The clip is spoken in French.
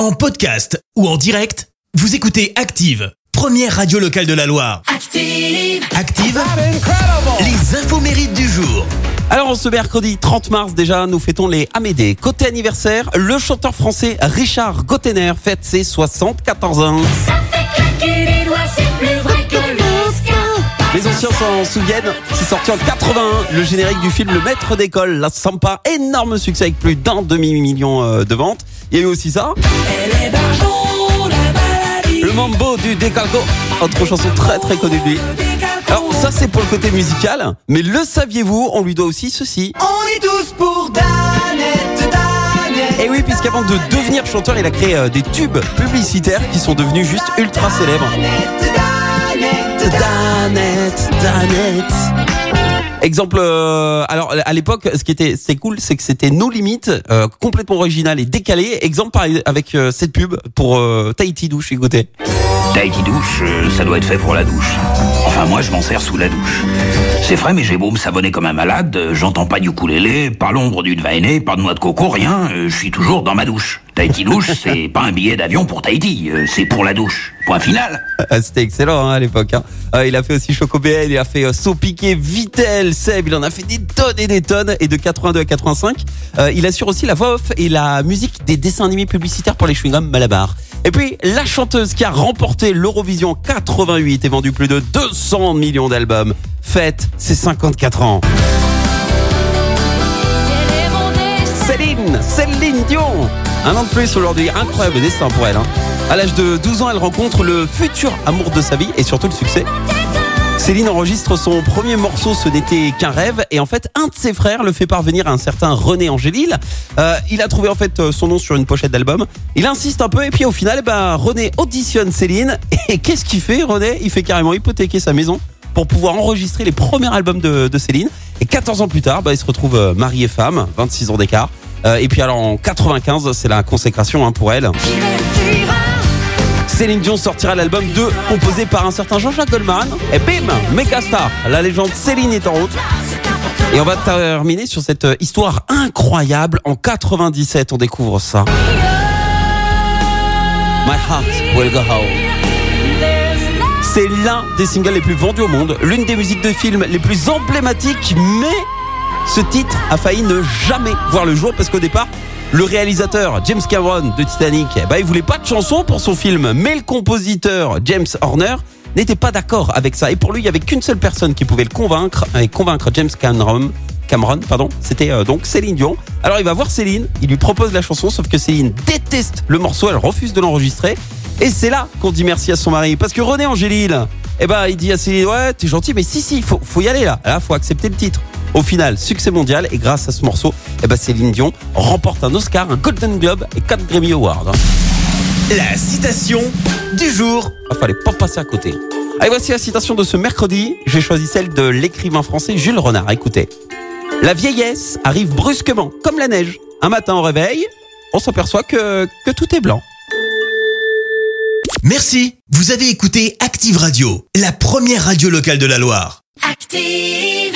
En podcast ou en direct, vous écoutez Active, première radio locale de la Loire. Active. Active, les infos mérites du jour. Alors ce mercredi 30 mars déjà, nous fêtons les Amédées. Côté anniversaire, le chanteur français Richard Gottener fête ses 74 ans. Ça fait claquer les doigts, c'est plus vrai que le Les anciens s'en souviennent, c'est sorti en 81, le générique du film Le Maître d'école, La Sampa, énorme succès avec plus d'un demi-million euh, de ventes. Il y a eu aussi ça, le Mambo du Décalco, autre chanson très très connue de lui. Alors ça c'est pour le côté musical, mais le saviez-vous, on lui doit aussi ceci. On est tous pour Danette, Danette. Et oui, puisqu'avant de devenir chanteur, il a créé euh, des tubes publicitaires qui sont devenus juste ultra célèbres. Danette, Danette. Danette, Danette. Exemple, euh, alors à l'époque, ce qui était c'est cool, c'est que c'était nos limites, euh, complètement original et décalé. Exemple avec euh, cette pub pour euh, Tahiti douche, écoutez. Tahiti douche, euh, ça doit être fait pour la douche. Enfin, moi, je m'en sers sous la douche. C'est frais, mais j'ai beau me savonner comme un malade, j'entends pas du ukulélé, pas l'ombre d'une vainée, pas de noix de coco, rien, je suis toujours dans ma douche. Tahiti douche, c'est pas un billet d'avion pour Tahiti, euh, c'est pour la douche. Point final. Ah, C'était excellent hein, à l'époque. Hein. Ah, il a fait aussi Chocobel, il a fait euh, Saupiqué, Vitel, Seb, il en a fait des tonnes et des tonnes. Et de 82 à 85, euh, il assure aussi la voix off et la musique des dessins animés publicitaires pour les chewing-gums Malabar. Et puis la chanteuse qui a remporté l'Eurovision 88 et vendu plus de 200 millions d'albums, fête ses 54 ans. Céline, Céline Dion. Un an de plus aujourd'hui, incroyable destin pour elle. hein. À l'âge de 12 ans, elle rencontre le futur amour de sa vie et surtout le succès. Céline enregistre son premier morceau, ce n'était qu'un rêve, et en fait, un de ses frères le fait parvenir à un certain René Angélil. Euh, il a trouvé en fait euh, son nom sur une pochette d'album. Il insiste un peu, et puis au final, eh ben, René auditionne Céline. Et qu'est-ce qu'il fait, René? Il fait carrément hypothéquer sa maison pour pouvoir enregistrer les premiers albums de, Céline. Et 14 ans plus tard, bah, il se retrouve euh, mari et femme, 26 ans d'écart. Euh, et puis alors en 95, c'est la consécration hein, pour elle. Céline Dion sortira l'album 2 composé par un certain Jean-Jacques Goldman. Et bim, méga star. La légende Céline est en route. Et on va terminer sur cette euh, histoire incroyable. En 97, on découvre ça. My Heart Will Go Home. C'est l'un des singles les plus vendus au monde, l'une des musiques de film les plus emblématiques, mais ce titre a failli ne jamais voir le jour parce qu'au départ, le réalisateur James Cameron de Titanic, eh ben, il voulait pas de chanson pour son film, mais le compositeur James Horner n'était pas d'accord avec ça. Et pour lui, il y avait qu'une seule personne qui pouvait le convaincre et convaincre James Cameron. Cameron, pardon, c'était euh, donc Céline Dion. Alors il va voir Céline, il lui propose la chanson, sauf que Céline déteste le morceau, elle refuse de l'enregistrer. Et c'est là qu'on dit merci à son mari, parce que René Angélil, eh ben il dit à Céline, ouais, t'es gentil, mais si si, faut, faut y aller là. Là, faut accepter le titre. Au final, succès mondial et grâce à ce morceau, eh ben Céline Dion remporte un Oscar, un Golden Globe et 4 Grammy Awards. La citation du jour. Ah, fallait pas passer à côté. Allez, voici la citation de ce mercredi. J'ai choisi celle de l'écrivain français Jules Renard. Écoutez. La vieillesse arrive brusquement, comme la neige. Un matin au réveil, on s'aperçoit que, que tout est blanc. Merci. Vous avez écouté Active Radio, la première radio locale de la Loire. Active.